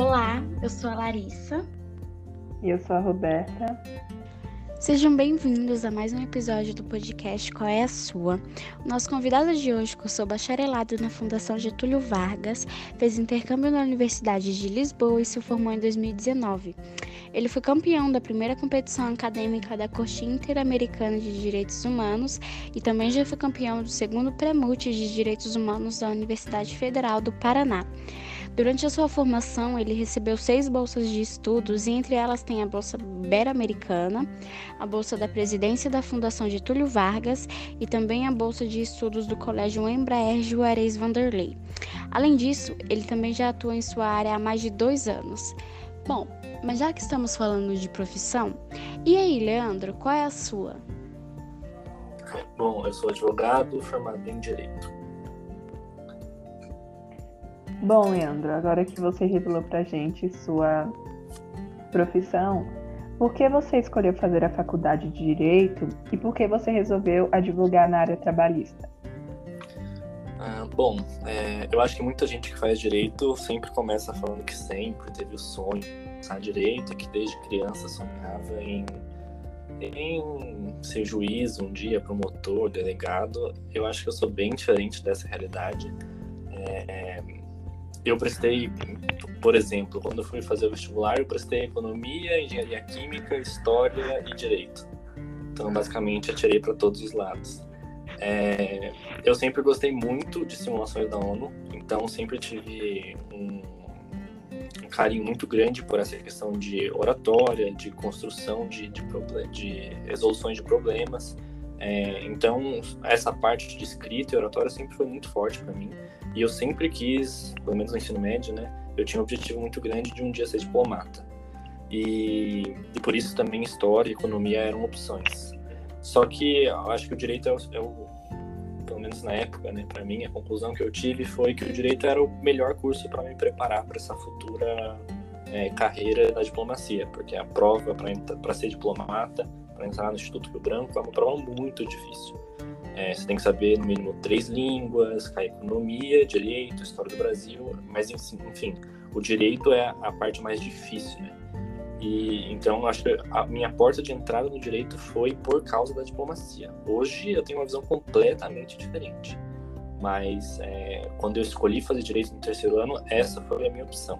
Olá, eu sou a Larissa. E eu sou a Roberta. Sejam bem-vindos a mais um episódio do podcast Qual é a Sua? O nosso convidado de hoje cursou bacharelado na Fundação Getúlio Vargas, fez intercâmbio na Universidade de Lisboa e se formou em 2019. Ele foi campeão da primeira competição acadêmica da Corte Interamericana de Direitos Humanos e também já foi campeão do segundo Premute de Direitos Humanos da Universidade Federal do Paraná. Durante a sua formação, ele recebeu seis bolsas de estudos, e entre elas tem a Bolsa Ibero-Americana, a Bolsa da Presidência da Fundação Getúlio Vargas e também a Bolsa de Estudos do Colégio Embraer Juarez Vanderlei. Além disso, ele também já atua em sua área há mais de dois anos. Bom, mas já que estamos falando de profissão, e aí, Leandro, qual é a sua? Bom, eu sou advogado formado em Direito. Bom, Leandro, agora que você revelou pra gente sua profissão, por que você escolheu fazer a faculdade de Direito e por que você resolveu advogar na área trabalhista? Ah, bom, é, eu acho que muita gente que faz direito sempre começa falando que sempre teve o sonho de fazer direito, que desde criança sonhava em, em ser juiz um dia, promotor, delegado. Eu acho que eu sou bem diferente dessa realidade. É, eu prestei, por exemplo, quando eu fui fazer o vestibular, eu prestei economia, engenharia química, história e direito. Então, basicamente, atirei para todos os lados. É, eu sempre gostei muito de simulações da ONU, então sempre tive um, um, carinho muito grande por essa questão de oratória, de construção de, de, de resoluções de problemas. É, então, essa parte de escrita e oratória sempre foi muito forte para mim. E eu sempre quis, pelo menos no ensino médio, né? Eu tinha um objetivo muito grande de um dia ser diplomata. E, e por isso também história e economia eram opções. Só que eu acho que o direito é o, é o pelo menos na época, né, para mim, a conclusão que eu tive foi que o direito era o melhor curso para me preparar para essa futura é, carreira da diplomacia, porque a prova para ser diplomata, para entrar no Instituto Rio Branco, é uma prova muito difícil. É, você tem que saber, no mínimo, três línguas, a economia, direito, história do Brasil, mas enfim, o direito é a parte mais difícil, né? E então acho que a minha porta de entrada no direito foi por causa da diplomacia. Hoje eu tenho uma visão completamente diferente, mas é, quando eu escolhi fazer direito no terceiro ano, essa foi a minha opção.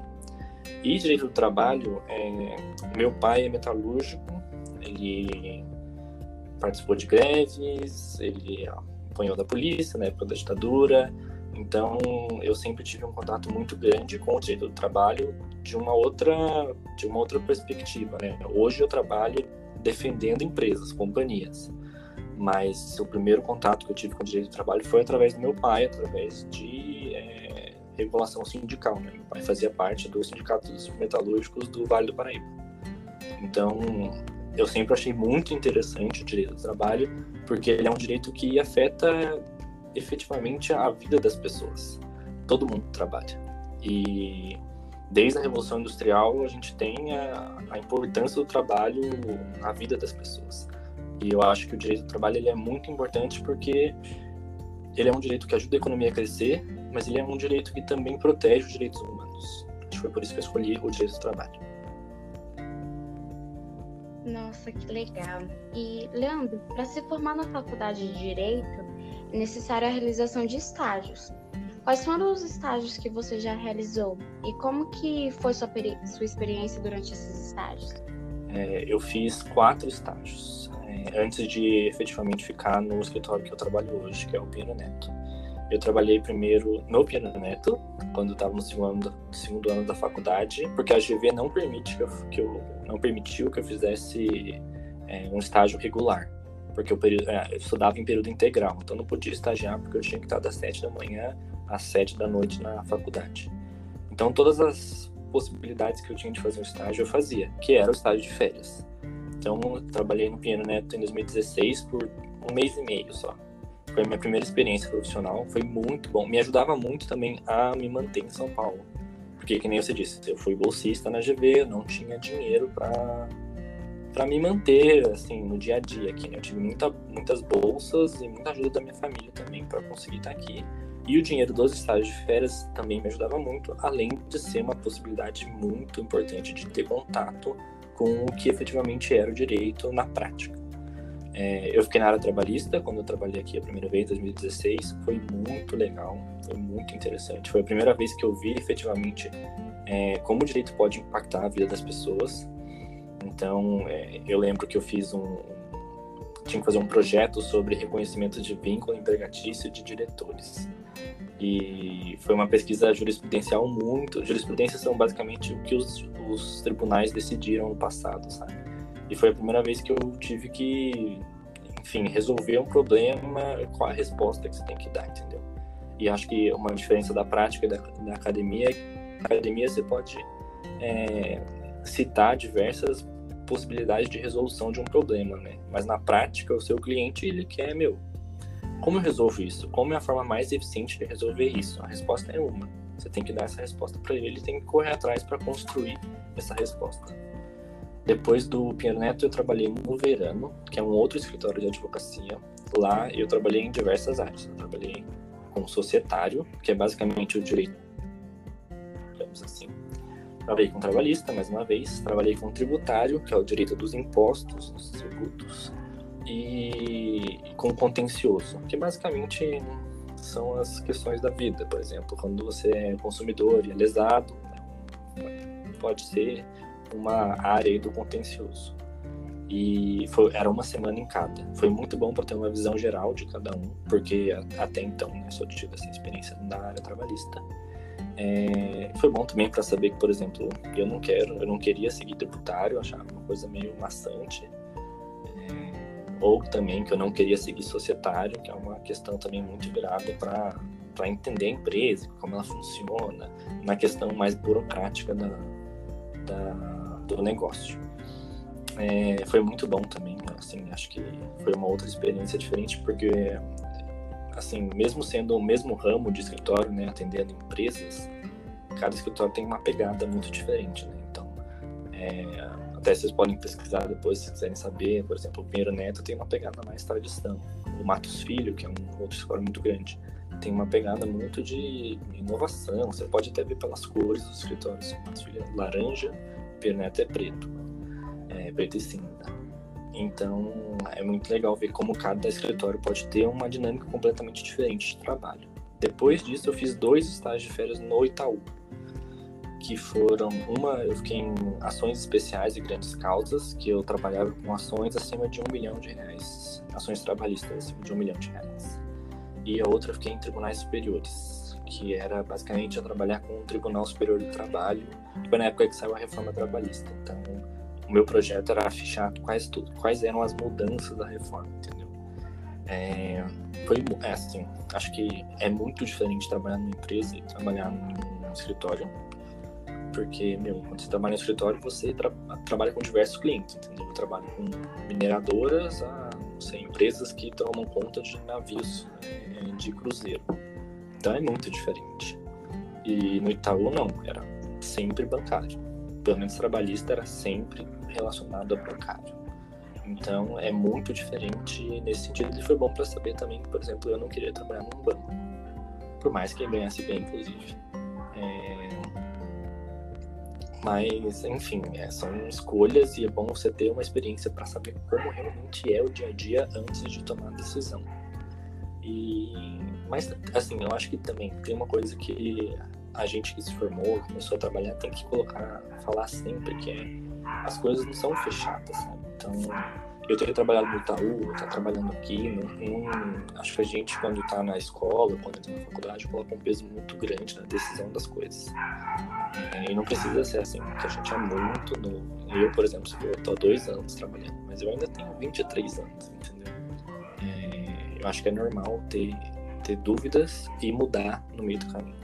E direito do trabalho, é, meu pai é metalúrgico, ele participou de greves, ele apanhou da polícia na época da ditadura. Então, eu sempre tive um contato muito grande com o direito do trabalho de uma outra, de uma outra perspectiva, né? Hoje eu trabalho defendendo empresas, companhias. Mas o primeiro contato que eu tive com o direito do trabalho foi através do meu pai, através de é, regulação sindical. Né? Meu pai fazia parte do sindicato dos metalúrgicos do Vale do Paraíba. Então, eu sempre achei muito interessante o direito do trabalho, porque ele é um direito que afeta efetivamente a vida das pessoas. Todo mundo trabalha. E desde a Revolução Industrial, a gente tem a, a importância do trabalho na vida das pessoas. E eu acho que o direito do trabalho ele é muito importante porque ele é um direito que ajuda a economia a crescer, mas ele é um direito que também protege os direitos humanos. Acho que foi por isso que eu escolhi o direito do trabalho. Nossa, que legal. E, Leandro, para se formar na faculdade de Direito, é necessária a realização de estágios. Quais foram os estágios que você já realizou? E como que foi sua, sua experiência durante esses estágios? É, eu fiz quatro estágios, é, antes de efetivamente ficar no escritório que eu trabalho hoje, que é o Piano Neto. Eu trabalhei primeiro no Piano Neto, quando estava no segundo, segundo ano da faculdade, porque a GV não permite que eu, que eu não permitiu que eu fizesse é, um estágio regular, porque eu, é, eu, estudava em período integral, então não podia estagiar porque eu tinha que estar das sete da manhã às sete da noite na faculdade. Então todas as possibilidades que eu tinha de fazer um estágio eu fazia, que era o estágio de férias. Então trabalhei no Piano Neto em 2016 por um mês e meio só. Foi minha primeira experiência profissional, foi muito bom. Me ajudava muito também a me manter em São Paulo. Porque, que nem você disse, eu fui bolsista na GV, eu não tinha dinheiro para para me manter assim no dia a dia aqui. Né? Eu tive muita, muitas bolsas e muita ajuda da minha família também para conseguir estar aqui. E o dinheiro dos estágios de férias também me ajudava muito, além de ser uma possibilidade muito importante de ter contato com o que efetivamente era o direito na prática. É, eu fiquei na área trabalhista quando eu trabalhei aqui a primeira vez, em 2016. Foi muito legal, foi muito interessante. Foi a primeira vez que eu vi efetivamente é, como o direito pode impactar a vida das pessoas. Então, é, eu lembro que eu fiz um, tinha que fazer um projeto sobre reconhecimento de vínculo empregatício de diretores. E foi uma pesquisa jurisprudencial muito. Jurisprudências são basicamente o que os, os tribunais decidiram no passado, sabe? E foi a primeira vez que eu tive que, enfim, resolver um problema, qual a resposta que você tem que dar, entendeu? E acho que uma diferença da prática da, da academia é na academia você pode é, citar diversas possibilidades de resolução de um problema, né? Mas na prática, o seu cliente, ele quer, meu, como eu resolvo isso? Como é a forma mais eficiente de resolver isso? A resposta é uma. Você tem que dar essa resposta para ele, ele tem que correr atrás para construir essa resposta. Depois do Pinheiro Neto, eu trabalhei no Verano, que é um outro escritório de advocacia. Lá eu trabalhei em diversas áreas. Eu trabalhei com societário, que é basicamente o direito, digamos assim. Trabalhei com trabalhista, mais uma vez. Trabalhei com tributário, que é o direito dos impostos, dos tributos. E com contencioso, que basicamente são as questões da vida. Por exemplo, quando você é consumidor e é lesado, pode ser uma área do contencioso. E foi, era uma semana em cada. Foi muito bom para ter uma visão geral de cada um, porque até então né, só tive essa experiência na área trabalhista. É, foi bom também para saber que, por exemplo, eu não quero, eu não queria seguir tributário, achava uma coisa meio maçante. É, ou também que eu não queria seguir societário, que é uma questão também muito virada para para entender a empresa, como ela funciona, na questão mais burocrática da, da do negócio. É, foi muito bom também, assim, acho que foi uma outra experiência diferente, porque, assim, mesmo sendo o mesmo ramo de escritório, né, atendendo empresas, cada escritório tem uma pegada muito diferente, né, então, é, até vocês podem pesquisar depois se quiserem saber, por exemplo, o Pinheiro Neto tem uma pegada mais tradição, o Matos Filho, que é um outro escritório muito grande, tem uma pegada muito de inovação, você pode até ver pelas cores dos escritórios, o Matos Filho é laranja, Neto é preto, é preto e cinza. Então é muito legal ver como cada escritório pode ter uma dinâmica completamente diferente de trabalho. Depois disso, eu fiz dois estágios de férias no Itaú, que foram uma eu fiquei em ações especiais e grandes causas, que eu trabalhava com ações acima de um milhão de reais, ações trabalhistas acima de um milhão de reais. E a outra eu fiquei em tribunais superiores, que era basicamente eu trabalhar com o Tribunal Superior do Trabalho. Foi na época que saiu a reforma trabalhista. Então, o meu projeto era fichar quais, tudo, quais eram as mudanças da reforma, entendeu? É, foi é assim, acho que é muito diferente trabalhar numa empresa e trabalhar num escritório. Porque, meu, quando você trabalha no escritório, você tra trabalha com diversos clientes, entendeu? Eu trabalho com mineradoras a, não sei, empresas que tomam conta de navios é, de cruzeiro. Então é muito diferente. E no Itaú não, era sempre bancário. Pelo menos trabalhista era sempre relacionado a bancário. Então é muito diferente nesse sentido. E foi bom para saber também por exemplo, eu não queria trabalhar num banco. Por mais que ganhasse bem, inclusive. É... Mas, enfim, é, são escolhas e é bom você ter uma experiência para saber como realmente é o dia a dia antes de tomar a decisão. E mas, assim, eu acho que também tem uma coisa que a gente que se formou, começou a trabalhar, tem que colocar, falar sempre, que é as coisas não são fechadas, sabe? Então, eu tenho trabalhado no Itaú, tá trabalhando aqui, acho que a gente, quando tá na escola, quando entra na faculdade, coloca um peso muito grande na decisão das coisas. É, e não precisa ser assim, porque a gente é muito novo. Eu, por exemplo, eu tô há dois anos trabalhando, mas eu ainda tenho 23 anos, entendeu? É, eu acho que é normal ter ter dúvidas e mudar no meio do caminho.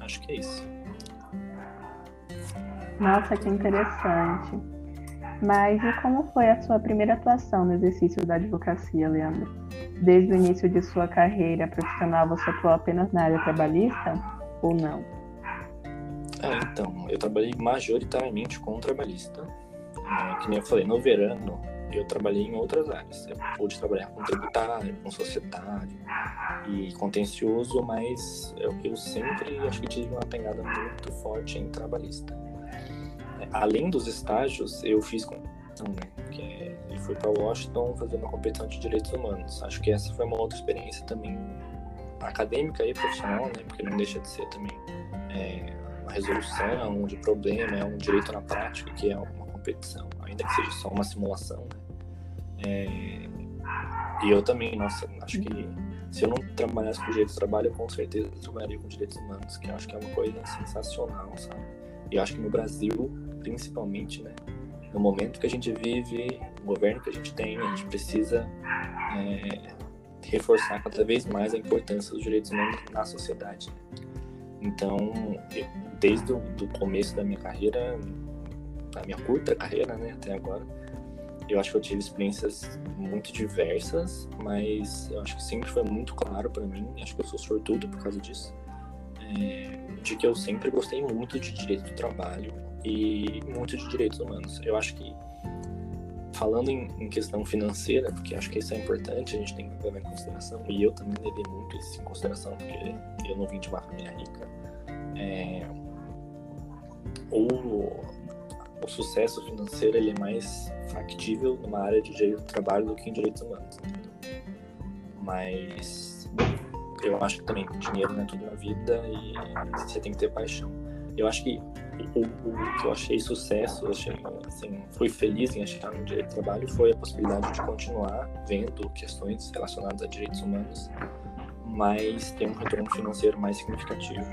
Acho que é isso. Nossa, que interessante. Mas e como foi a sua primeira atuação no exercício da advocacia, Leandro? Desde o início de sua carreira profissional, você atuou apenas na área trabalhista ou não? É, então, eu trabalhei majoritariamente com trabalhista. É, que nem eu falei, no verano eu trabalhei em outras áreas. Eu pude trabalhar com tributário, com societário e contencioso, mas eu, eu sempre acho que tive uma pegada muito forte em trabalhista. Além dos estágios, eu fiz competição, né? Que é, eu fui para Washington fazer uma competição de direitos humanos. Acho que essa foi uma outra experiência também acadêmica e profissional, né? Porque não deixa de ser também é, uma resolução de problema, é um direito na prática, que é uma competição, ainda que seja só uma simulação. Né? É, e eu também, nossa, acho que se eu não trabalhasse com direito do trabalho, eu com certeza trabalharia com direitos humanos, que eu acho que é uma coisa sensacional, sabe? E eu acho que no Brasil, principalmente, né? No momento que a gente vive, o governo que a gente tem, a gente precisa é, reforçar cada vez mais a importância dos direitos humanos na sociedade. Né? Então, desde o do começo da minha carreira, da minha curta carreira, né, até agora, eu acho que eu tive experiências muito diversas, mas eu acho que sempre foi muito claro para mim, acho que eu sou sortudo por causa disso, é, de que eu sempre gostei muito de direito do trabalho e muito de direitos humanos. Eu acho que falando em, em, questão financeira, porque acho que isso é importante, a gente tem que levar em consideração, e eu também levei muito isso em consideração, porque eu não vim de uma família rica. É, o, o sucesso financeiro ele é mais factível numa área de direito do trabalho do que em direitos humanos. Mas eu acho que também dinheiro não é tudo na vida e você tem que ter paixão. Eu acho que o, o, que eu achei sucesso, eu achei, assim, fui feliz em achar no direito do trabalho foi a possibilidade de continuar vendo questões relacionadas a direitos humanos, mas ter um retorno financeiro mais significativo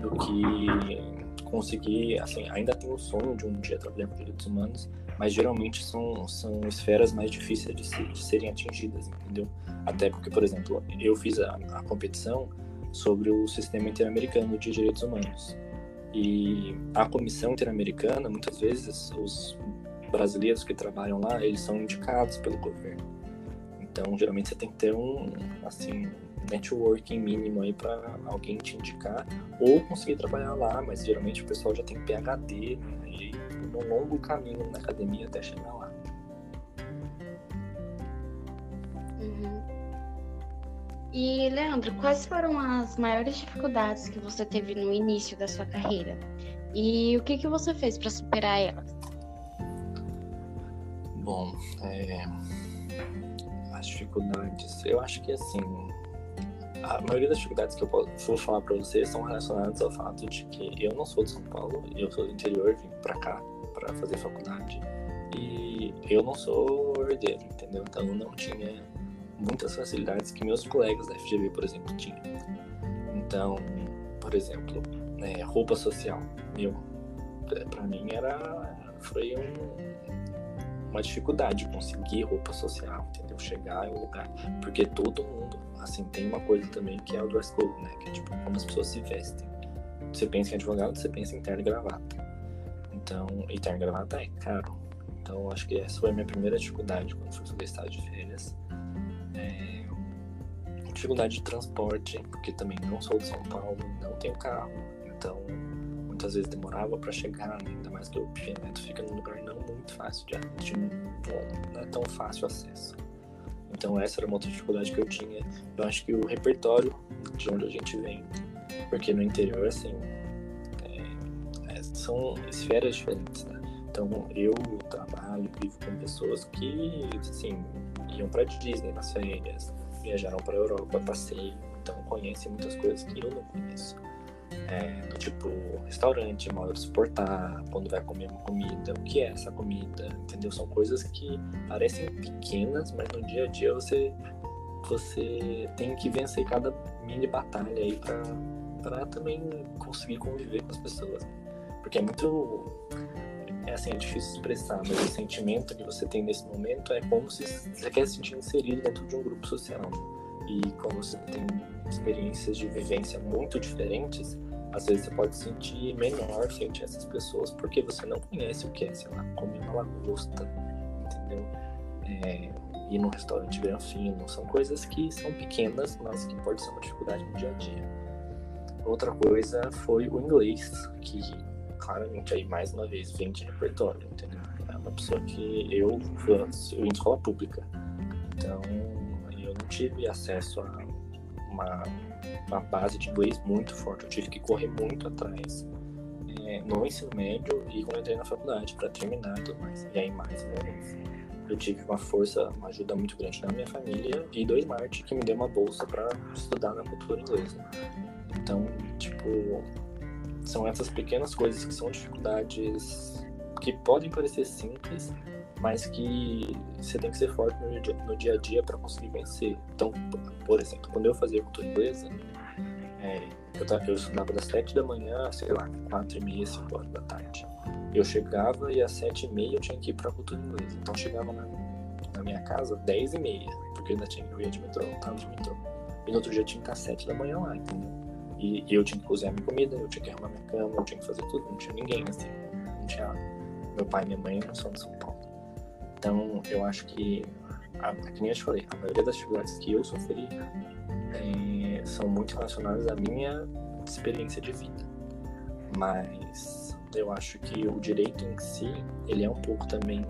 do que conseguir, assim, ainda tenho o sonho de um dia trabalhar com direitos humanos, mas geralmente são, são esferas mais difíceis de, se, de serem atingidas, entendeu? Até porque, por exemplo, eu fiz a, a competição sobre o sistema interamericano de direitos humanos. E a Comissão Interamericana, muitas vezes, os brasileiros que trabalham lá, eles são indicados pelo governo. Então, geralmente você tem que ter um, assim, networking mínimo aí para alguém te indicar ou conseguir trabalhar lá, mas geralmente o pessoal já tem PhD né, e um longo caminho na academia até chegar lá. Uhum. E, Leandro, quais foram as maiores dificuldades que você teve no início da sua carreira? E o que, que você fez para superar elas? Bom, é... as dificuldades, eu acho que assim, a maioria das dificuldades que eu posso, vou falar para vocês são relacionadas ao fato de que eu não sou de São Paulo, eu sou do interior, vim para cá para fazer faculdade e eu não sou herdeiro, entendeu? Então não tinha muitas facilidades que meus colegas da FGV, por exemplo, tinham. Então, por exemplo, né, roupa social. Meu, para mim era foi um, uma dificuldade conseguir roupa social, entendeu? Chegar em um lugar, porque todo mundo, assim, tem uma coisa também que é o dress code, né? Que é tipo como as pessoas se vestem. Você pensa em advogado, você pensa em terno e gravata. Então, e terno e gravata é caro. Então, acho que essa foi a minha primeira dificuldade quando fui fazer estágio de férias é, dificuldade de transporte, porque também não sou de São Paulo, não tenho carro, então muitas vezes demorava para chegar, né? ainda mais que o Pianeto fica num lugar não muito fácil de, de não é tão fácil acesso. Então essa era uma outra dificuldade que eu tinha. Eu acho que o repertório de onde a gente vem, porque no interior assim é, é, são esferas diferentes, né? Então eu trabalho, vivo com pessoas que assim iam para Disney nas férias, viajaram para Europa, passeio, então conhecem muitas coisas que eu não conheço. É, do tipo restaurante, modo de suportar, quando vai comer uma comida, o que é essa comida, entendeu? São coisas que parecem pequenas, mas no dia a dia você você tem que vencer cada mini batalha aí para também conseguir conviver com as pessoas. Porque é muito é assim, é difícil expressar, mas o sentimento que você tem nesse momento é como se você quer se sentir inserido dentro de um grupo social. E quando você tem experiências de vivência muito diferentes, às vezes você pode sentir menor frente a essas pessoas porque você não conhece o que é, sei lá, comer uma lagosta, entendeu? É, ir num restaurante granfino, são coisas que são pequenas, mas que pode ser uma dificuldade no dia a dia. Outra coisa foi o inglês, que claramente aí mais uma vez vem de repertório, entendeu? uma pessoa que eu, antes, eu em escola pública. Então, eu não tive acesso a uma, uma base de inglês muito forte. Eu tive que correr muito atrás é, no ensino médio e quando entrei na faculdade para terminar tudo mais. E aí, mais uma vez, eu tive uma força, uma ajuda muito grande na minha família e do Smart que me deu uma bolsa para estudar na cultura inglesa. Então, tipo, são essas pequenas coisas que são dificuldades que podem parecer simples, mas que você tem que ser forte no dia a dia para conseguir vencer. Então, por exemplo, quando eu fazia cultura inglesa, é, eu, eu estudava das 7 da manhã, sei lá, 4 e meia, 5 horas da tarde. Eu chegava e às 7 e meia eu tinha que ir para cultura inglesa. Então, chegava na, na minha casa 10 e meia, porque ainda tinha, eu ia de metrô, eu tava de metrô. E no outro dia tinha que estar às 7 da manhã lá, entendeu? E, e eu tinha que cozinhar minha comida, eu tinha que arrumar minha cama, eu tinha que fazer tudo, não tinha ninguém, assim. Não tinha. Meu pai e minha mãe não são de São Paulo. Então, eu acho que, a, que nem eu te falei, a maioria das dificuldades que eu sofri é, são muito relacionadas à minha experiência de vida. Mas eu acho que o direito em si, ele é um pouco também,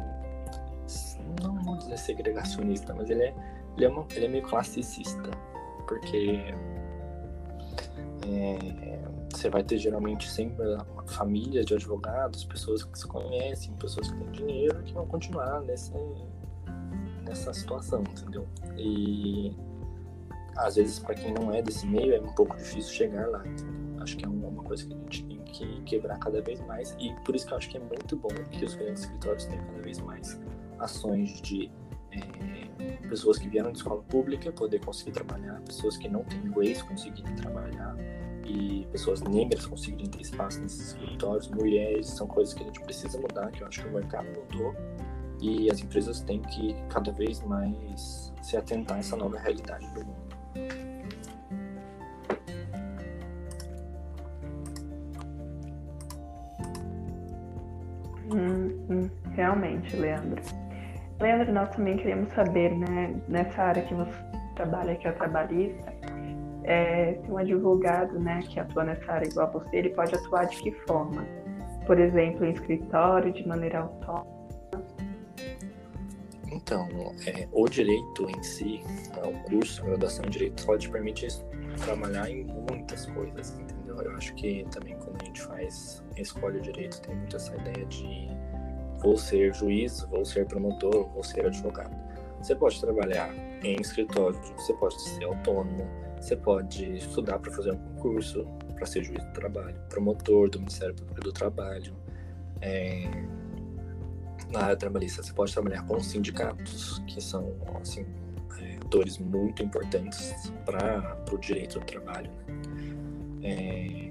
não vou dizer segregacionista, mas ele é, ele é, uma, ele é meio classicista, porque é, você vai ter geralmente sempre uma família de advogados, pessoas que se conhecem, pessoas que têm dinheiro que vão continuar nessa, nessa situação, entendeu? E às vezes para quem não é desse meio é um pouco difícil chegar lá, entendeu? Acho que é uma coisa que a gente tem que quebrar cada vez mais e por isso que eu acho que é muito bom que os grandes escritórios tenham cada vez mais ações de é, pessoas que vieram de escola pública poder conseguir trabalhar, pessoas que não têm inglês conseguirem trabalhar e pessoas negras conseguirem ter espaço nesses escritórios, mulheres, são coisas que a gente precisa mudar, que eu acho que o mercado mudou e as empresas têm que cada vez mais se atentar a essa nova realidade do mundo. Hum, hum, realmente, Leandro. Leandro, nós também queremos saber, né, nessa área que você trabalha, que é o trabalhista, é, tem um advogado, né, que atua nessa área igual a você, ele pode atuar de que forma? Por exemplo, em escritório, de maneira autônoma? Então, é, o direito em si, é, o curso, a graduação em direito, pode permitir trabalhar em muitas coisas, entendeu? Eu acho que também quando a gente faz, escolhe o direito, tem muito essa ideia de vou ser juiz, vou ser promotor, vou ser advogado. Você pode trabalhar em escritório, você pode ser autônomo, você pode estudar para fazer um concurso, para ser juiz do trabalho, promotor do Ministério Público do Trabalho. É... Na área trabalhista, você pode trabalhar com sindicatos, que são assim, é, atores muito importantes para o direito do trabalho. Né? É...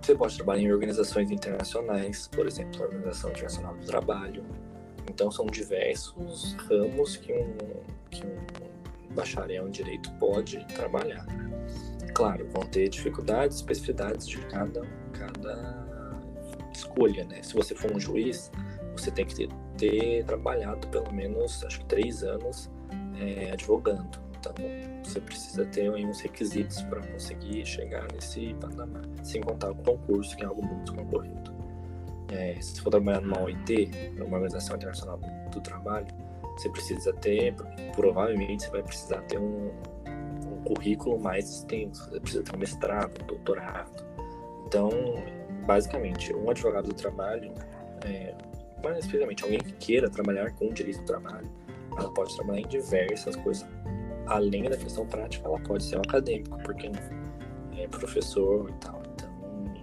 Você pode trabalhar em organizações internacionais, por exemplo, a Organização Internacional do Trabalho. Então, são diversos ramos que um, que um bacharel em direito pode trabalhar. Claro, vão ter dificuldades, especificidades de cada, cada escolha, né? Se você for um juiz, você tem que ter, ter trabalhado pelo menos, acho que três anos é, advogando. Então, você precisa ter uns requisitos para conseguir chegar nesse patamar, sem contar o concurso, que é algo muito concorrido. É, se for trabalhar numa OIT, uma Organização Internacional do Trabalho, você precisa ter, provavelmente você vai precisar ter um, um currículo mais extenso, você precisa ter um mestrado, um doutorado. Então, basicamente, um advogado do trabalho, é, especificamente alguém que queira trabalhar com direito do trabalho, ela pode trabalhar em diversas coisas. Além da questão prática, ela pode ser um acadêmico, porque é professor e tal. Então,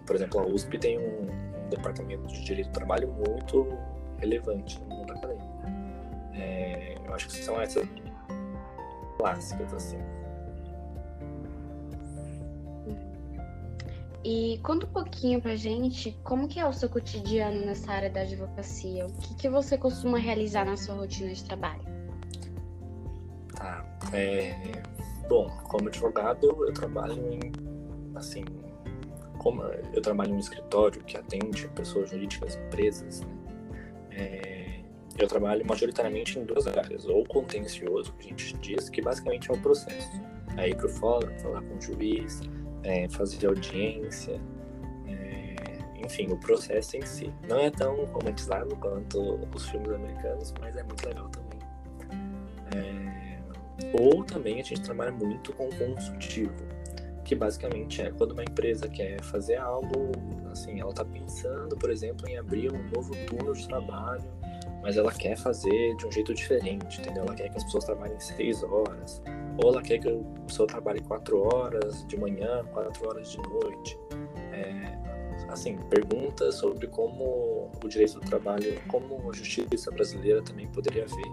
por exemplo, a USP tem um, um departamento de direito do trabalho muito relevante no mundo acadêmico. É, eu acho que são essas clássicas, assim. E conta um pouquinho pra gente como que é o seu cotidiano nessa área da advocacia. O que, que você costuma realizar na sua rotina de trabalho? Tá. É, bom, como advogado, eu trabalho em, assim, como eu trabalho em um escritório que atende pessoas jurídicas, empresas, né? É, eu trabalho majoritariamente em duas áreas, ou contencioso, que a gente diz, que basicamente é o processo. É ir para o fórum, falar com o juiz, é, fazer audiência, é, enfim, o processo em si. Não é tão romantizado quanto os filmes americanos, mas é muito legal também. É... Ou também a gente trabalha muito com consultivo, que basicamente é quando uma empresa quer fazer algo, assim, ela está pensando, por exemplo, em abrir um novo turno de trabalho, mas ela quer fazer de um jeito diferente, entendeu? Ela quer que as pessoas trabalhem seis horas, ou ela quer que a pessoa trabalhe quatro horas de manhã, quatro horas de noite. É, assim, perguntas sobre como o direito do trabalho, como a justiça brasileira também poderia ver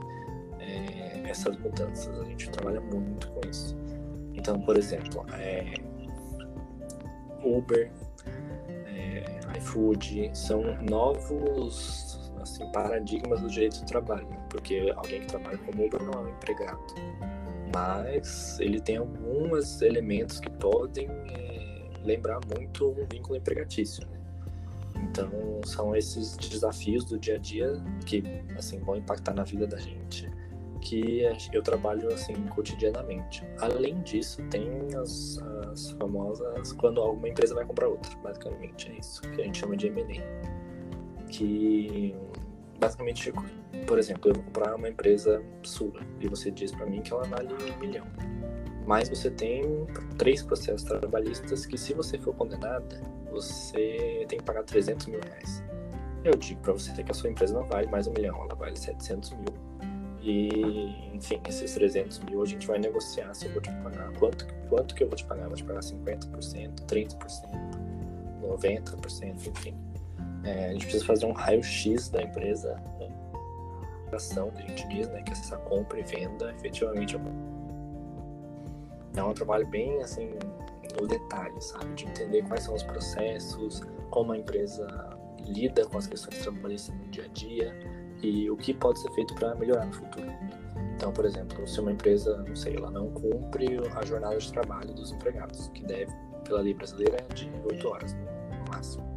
é, essas mudanças. A gente trabalha muito com isso. Então, por exemplo, é, Uber, é, iFood são novos assim, paradigmas do direito do trabalho, porque alguém que trabalha como Uber não é um empregado, mas ele tem alguns elementos que podem é, lembrar muito um vínculo empregatício. Né? Então, são esses desafios do dia a dia que assim vão impactar na vida da gente que eu trabalho assim cotidianamente. Além disso, tem as, as famosas quando alguma empresa vai comprar outra, basicamente é isso que a gente chama de M&A, que basicamente, por exemplo, eu vou comprar uma empresa sua e você diz para mim que ela vale um milhão, mas você tem três processos trabalhistas que se você for condenada, você tem que pagar 300 mil reais. Eu digo para você que a sua empresa não vale mais um milhão, ela vale 700 mil e, enfim, esses 300 mil a gente vai negociar se eu vou te pagar. Quanto, quanto que eu vou te pagar? vou te pagar 50%, 30%, 90%, enfim. É, a gente precisa fazer um raio-x da empresa, né? ação que a gente diz, né? Que é essa compra e venda efetivamente é um trabalho bem assim no detalhe, sabe? De entender quais são os processos, como a empresa lida com as questões trabalhistas no dia a dia e o que pode ser feito para melhorar no futuro. Então, por exemplo, se uma empresa, não sei, ela não cumpre a jornada de trabalho dos empregados, que deve, pela lei brasileira, é de 8 horas no máximo.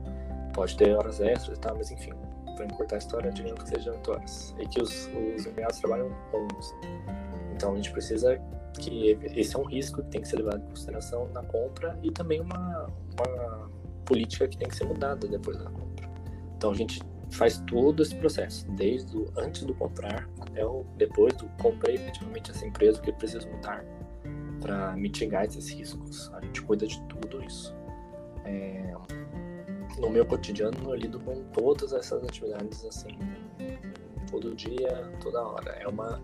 Pode ter horas extras e tal, mas enfim, para encurtar a história, digamos que seja 8 horas. E que os, os empregados trabalham 11. Então, a gente precisa que esse é um risco que tem que ser levado em consideração na compra e também uma, uma política que tem que ser mudada depois da compra. Então, a gente faz todo esse processo, desde o, antes do comprar até o depois do comprei efetivamente essa empresa, o que precisa mudar para mitigar esses riscos. A gente cuida de tudo isso. É, no meu cotidiano eu lido com todas essas atividades assim, todo dia, toda hora. É uma,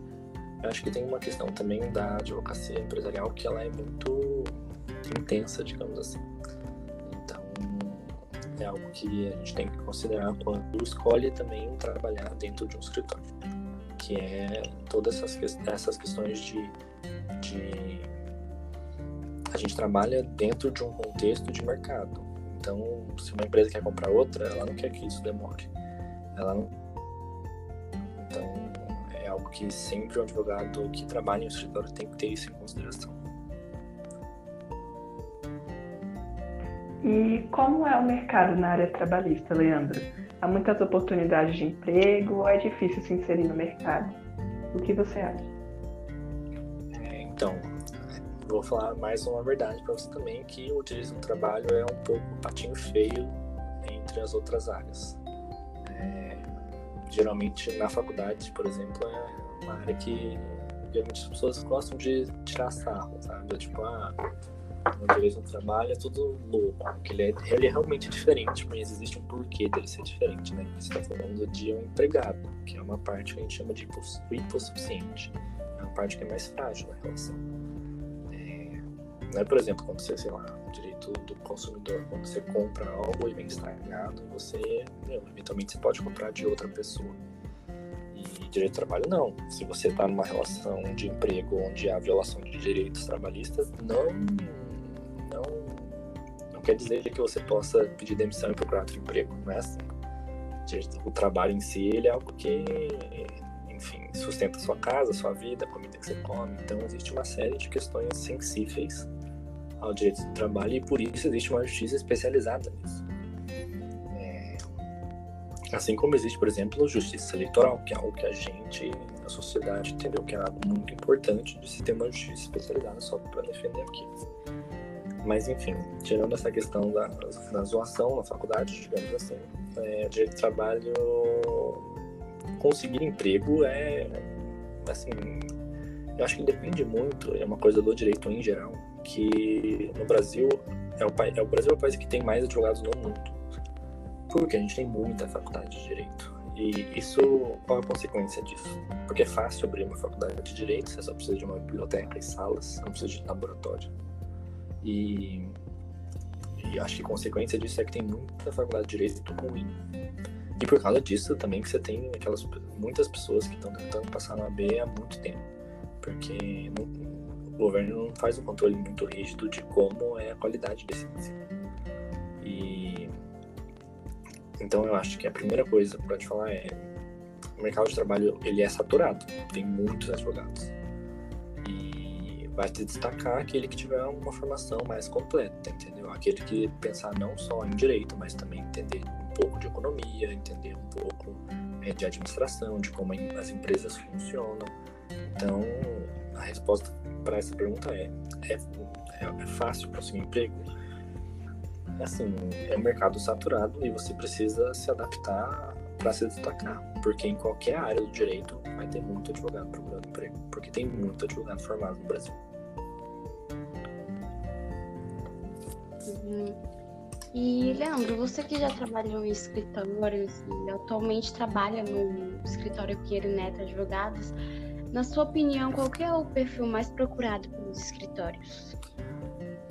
eu acho que tem uma questão também da advocacia empresarial que ela é muito intensa, digamos assim é algo que a gente tem que considerar quando escolhe também trabalhar dentro de um escritório, que é todas essas, essas questões de, de a gente trabalha dentro de um contexto de mercado. Então, se uma empresa quer comprar outra, ela não quer que isso demore. Ela não... Então, é algo que sempre o advogado que trabalha em um escritório tem que ter isso em consideração. E como é o mercado na área trabalhista, Leandro? Há muitas oportunidades de emprego ou é difícil se inserir no mercado? O que você acha? É, então, vou falar mais uma verdade para você também, que o direito do trabalho é um pouco patinho feio entre as outras áreas. É, geralmente na faculdade, por exemplo, é uma área que geralmente as pessoas gostam de tirar sarro, sabe? Tipo, ah, no direito do trabalho é tudo louco, porque ele é, ele é realmente diferente, mas existe um porquê dele ser diferente, né? Você está falando de um empregado, que é uma parte que a gente chama de hipossuficiente, é uma parte que é mais frágil na relação. É, não é, por exemplo, quando você, sei lá, o direito do consumidor, quando você compra algo e vem estragado, você, meu, eventualmente você pode comprar de outra pessoa. E direito do trabalho não. Se você está numa relação de emprego onde há violação de direitos trabalhistas, não não, não quer dizer que você possa pedir demissão e procurar outro emprego, não é assim. O trabalho em si ele é algo que, enfim, sustenta sua casa, sua vida, a comida que você come. Então, existe uma série de questões sensíveis ao direito do trabalho e por isso existe uma justiça especializada nisso. É... Assim como existe, por exemplo, justiça eleitoral, que é algo que a gente, a sociedade, entendeu que é algo muito importante de se ter uma justiça especializada só para defender aquilo. Mas, enfim, tirando essa questão da, da zoação na faculdade, digamos assim, é, direito de trabalho, conseguir emprego é, assim, eu acho que depende muito, é uma coisa do direito em geral, que no Brasil, é o, é o Brasil é o país que tem mais advogados no mundo. Porque a gente tem muita faculdade de direito. E isso, qual é a consequência disso? Porque é fácil abrir uma faculdade de direito, você só precisa de uma biblioteca e salas, não precisa de laboratório. E, e acho que a consequência disso é que tem muita faculdade de direito ruim. E por causa disso também que você tem aquelas muitas pessoas que estão tentando passar no AB há muito tempo. Porque não, o governo não faz um controle muito rígido de como é a qualidade desse ensino. E então eu acho que a primeira coisa para te falar é o mercado de trabalho ele é saturado, tem muitos advogados vai se destacar aquele que tiver uma formação mais completa, entendeu? Aquele que pensar não só em direito, mas também entender um pouco de economia, entender um pouco é, de administração, de como as empresas funcionam. Então, a resposta para essa pergunta é, é, é, é fácil conseguir emprego? Assim, é um mercado saturado e você precisa se adaptar para se destacar, porque em qualquer área do direito vai ter muito advogado procurando emprego, porque tem muito advogado formado no Brasil. E Leandro, você que já trabalhou em escritórios e atualmente trabalha no escritório Pinheiro Neto Advogados, na sua opinião, qual é o perfil mais procurado pelos escritórios?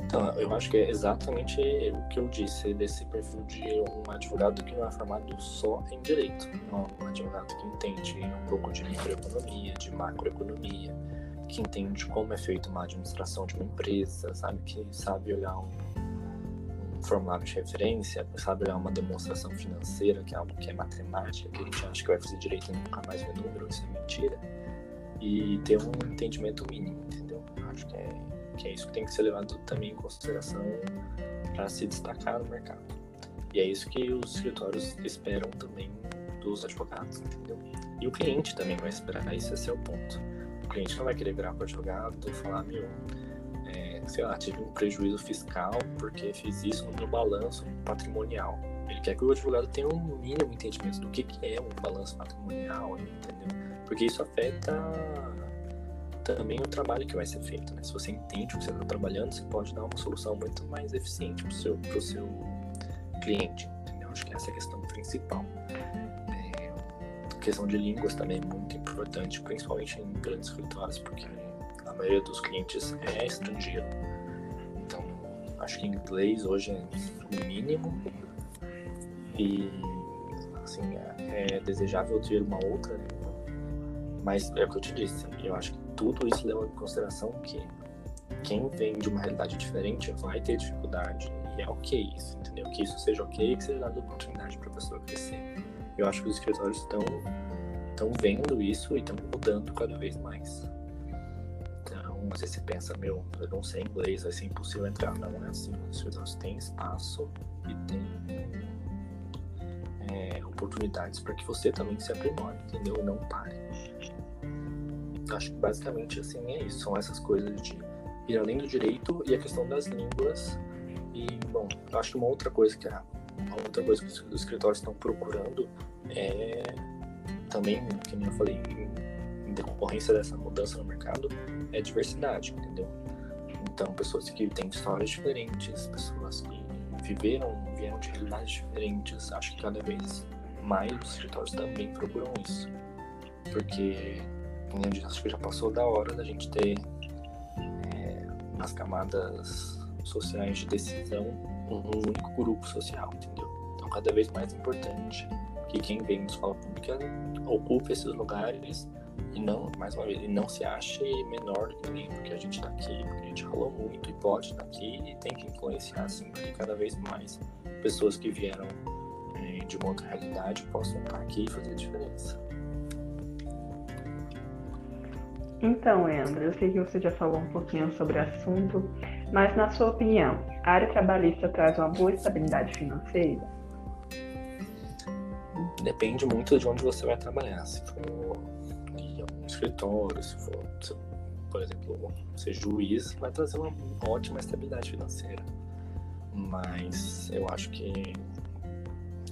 Então, eu acho que é exatamente o que eu disse, desse perfil de um advogado que não é formado só em direito, um advogado que entende um pouco de microeconomia, de macroeconomia, que entende como é feita uma administração de uma empresa, sabe, que sabe olhar um formulário de referência, sabe olhar uma demonstração financeira, que é algo que é matemática, que a gente acha que vai fazer direito e nunca mais ver número, isso é mentira. E ter um entendimento mínimo, entendeu? Acho que é, que é isso que tem que ser levado também em consideração para se destacar no mercado. E é isso que os escritórios esperam também dos advogados, entendeu? E o cliente também vai esperar, esse é o ponto. O cliente não vai querer virar para o advogado e falar, meu, sei lá, tive um prejuízo fiscal porque fiz isso no meu balanço patrimonial. Ele quer que o advogado tenha um mínimo entendimento do que, que é um balanço patrimonial, entendeu? Porque isso afeta também o trabalho que vai ser feito, né? Se você entende o que você está trabalhando, você pode dar uma solução muito mais eficiente para o seu, seu cliente, entendeu? Acho que essa é a questão principal. É, a questão de línguas também é muito importante, principalmente em grandes escritórios, porque maioria dos clientes é estrangeiro. Então, acho que inglês hoje é o mínimo. E, assim, é, é desejável ter uma outra língua. Mas é o que eu te disse, eu acho que tudo isso leva em consideração que quem vem de uma realidade diferente vai ter dificuldade e é ok isso, entendeu? Que isso seja ok e que seja dado oportunidade para a pessoa crescer. Eu acho que os escritórios estão estão vendo isso e estão mudando cada vez mais às vezes você pensa, meu, eu não sei inglês, vai ser impossível entrar. Não é assim. Os escritórios têm espaço e tem é, oportunidades para que você também se aprimore, entendeu? Não pare. Acho que basicamente assim é isso. São essas coisas de ir além do direito e a questão das línguas. E, bom, acho que uma outra coisa que a, uma outra coisa que os escritórios estão procurando é também, como eu falei, em decorrência dessa mudança no mercado, é diversidade, entendeu? Então, pessoas que têm histórias diferentes, pessoas que viveram, vieram de realidades diferentes, acho que cada vez mais os escritórios também procuram isso. Porque, acho que já passou da hora da gente ter é, nas camadas sociais de decisão um único grupo social, entendeu? Então, cada vez mais importante que quem vem de escola pública ocupe esses lugares e não, mais uma vez, e não se ache menor do que ninguém, porque a gente está aqui, porque a gente ralou muito e pode estar tá aqui e tem que influenciar, assim, que cada vez mais pessoas que vieram é, de uma outra realidade possam estar tá aqui e fazer diferença. Então, André, eu sei que você já falou um pouquinho sobre o assunto, mas na sua opinião, a área trabalhista traz uma boa estabilidade financeira? Depende muito de onde você vai trabalhar. Se for escritório, se for, se por exemplo, ser juiz vai trazer uma ótima estabilidade financeira. Mas eu acho que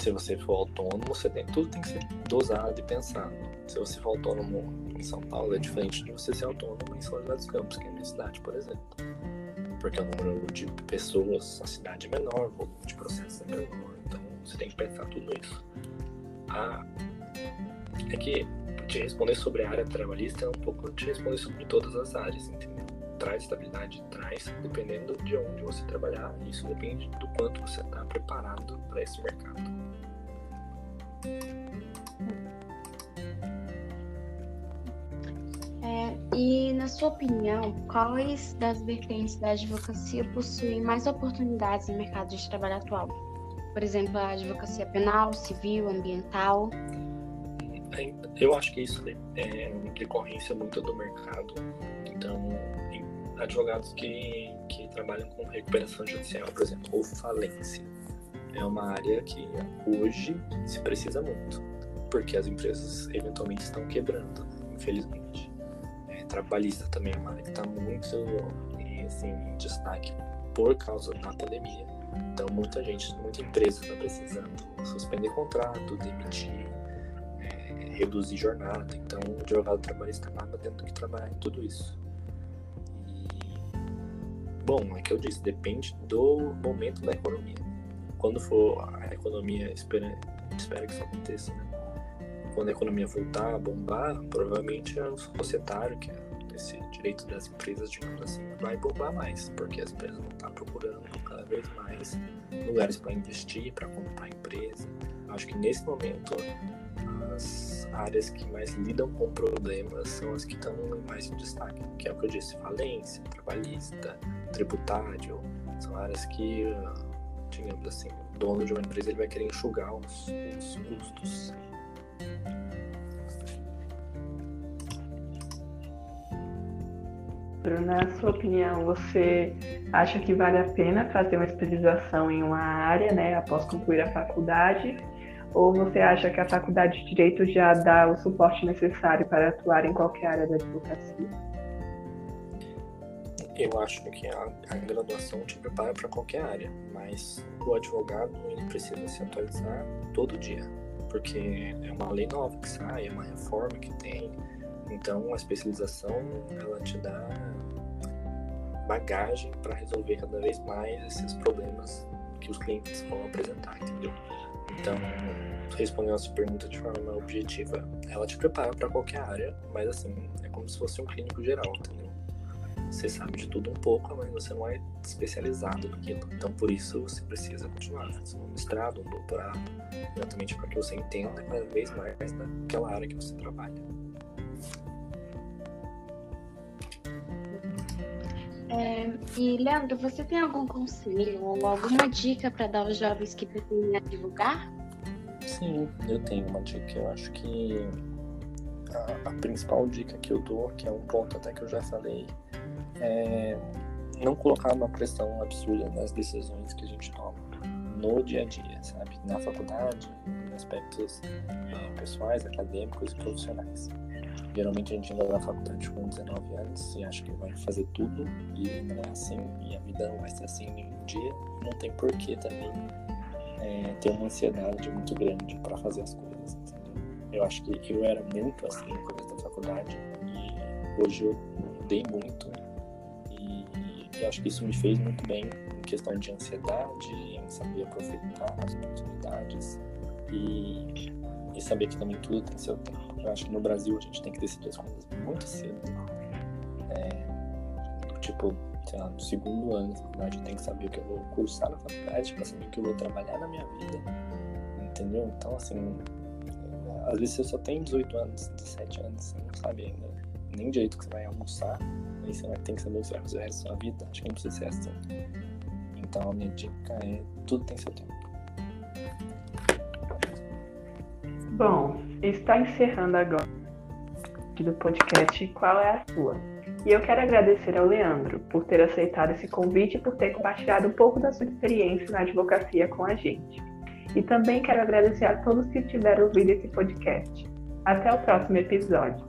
se você for autônomo, você tem, tudo tem que ser dosado e pensado. Se você for autônomo em São Paulo, é diferente de você ser autônomo em São José dos Campos, que é a minha cidade, por exemplo. Porque o número de pessoas na cidade é menor, o volume de processos é menor, então você tem que pensar tudo isso. Ah, é que te responder sobre a área trabalhista é um pouco te responder sobre todas as áreas, entendeu? Traz estabilidade, traz, dependendo de onde você trabalhar, isso depende do quanto você está preparado para esse mercado. E, na sua opinião, quais das vertentes da advocacia possuem mais oportunidades no mercado de trabalho atual? Por exemplo, a advocacia penal, civil, ambiental? Eu acho que isso é decorrência muito do mercado. Então, advogados que, que trabalham com recuperação judicial, por exemplo, ou falência, é uma área que hoje se precisa muito, porque as empresas eventualmente estão quebrando, infelizmente. Trabalhista também que está muito assim, em destaque por causa da pandemia. Então, muita gente, muita empresa está precisando suspender contrato, demitir, é, reduzir jornada. Então, o advogado trabalhista acaba tendo que trabalhar em tudo isso. Bom, é que eu disse, depende do momento da economia. Quando for a economia, espera, espera que isso aconteça, né? Quando a economia voltar a bombar, provavelmente é o societário, que é esse direito das empresas, digamos assim, vai bombar mais, porque as empresas vão estar procurando cada vez mais lugares para investir, para comprar empresa. Acho que nesse momento as áreas que mais lidam com problemas são as que estão mais em destaque, que é o que eu disse, falência, trabalhista, tributário, são áreas que, digamos assim, o dono de uma empresa ele vai querer enxugar os, os custos. Na sua opinião, você acha que vale a pena fazer uma especialização em uma área, né, após concluir a faculdade? Ou você acha que a faculdade de Direito já dá o suporte necessário para atuar em qualquer área da advocacia? Eu acho que a, a graduação te prepara para qualquer área, mas o advogado ele precisa se atualizar todo dia, porque é uma lei nova que sai, é uma reforma que tem. Então a especialização ela te dá bagagem para resolver cada vez mais esses problemas que os clientes vão apresentar, entendeu? Então, respondendo a sua pergunta de forma objetiva, ela te prepara para qualquer área, mas assim, é como se fosse um clínico geral, entendeu? Você sabe de tudo um pouco, mas você não é especializado naquilo. Então, por isso, você precisa continuar fazendo um mestrado, um doutorado, exatamente para que você entenda cada vez mais naquela área que você trabalha. É, e, Leandro, você tem algum conselho ou alguma dica para dar aos jovens que pretendem divulgar? Sim, eu tenho uma dica. Eu acho que a, a, principal dica que eu dou, que é um ponto até que eu já falei, é não colocar uma pressão absurda nas decisões que a gente toma no dia a dia, sabe? Na faculdade, em aspectos é, pessoais, acadêmicos e profissionais. Geralmente a gente anda na faculdade com 19 anos e acha que vai fazer tudo e não é assim, e a vida não vai ser assim nenhum dia. Não tem porquê também é, ter uma ansiedade muito grande para fazer as coisas, entendeu? Eu acho que eu era muito assim no começo da faculdade e hoje eu mudei muito e, acho que isso me fez muito bem em questão de ansiedade, em saber aproveitar as oportunidades e, e saber que também tudo tem seu tempo. Eu acho que no Brasil a gente tem que decidir as coisas muito cedo. É, tipo, sei lá, no segundo ano da faculdade eu tenho que saber o que eu vou cursar na faculdade para saber o que eu vou trabalhar na minha vida. Entendeu? Então, assim, às vezes você só tem 18 anos, 17 anos, você não sabe ainda nem direito que você vai almoçar, aí você vai ter que saber o que o resto da sua vida. Acho que não precisa ser assim. Então, a minha dica é: tudo tem seu tempo. Bom, está encerrando agora do podcast Qual é a Sua? E eu quero agradecer ao Leandro por ter aceitado esse convite e por ter compartilhado um pouco da sua experiência na advocacia com a gente. E também quero agradecer a todos que tiveram ouvido esse podcast. Até o próximo episódio.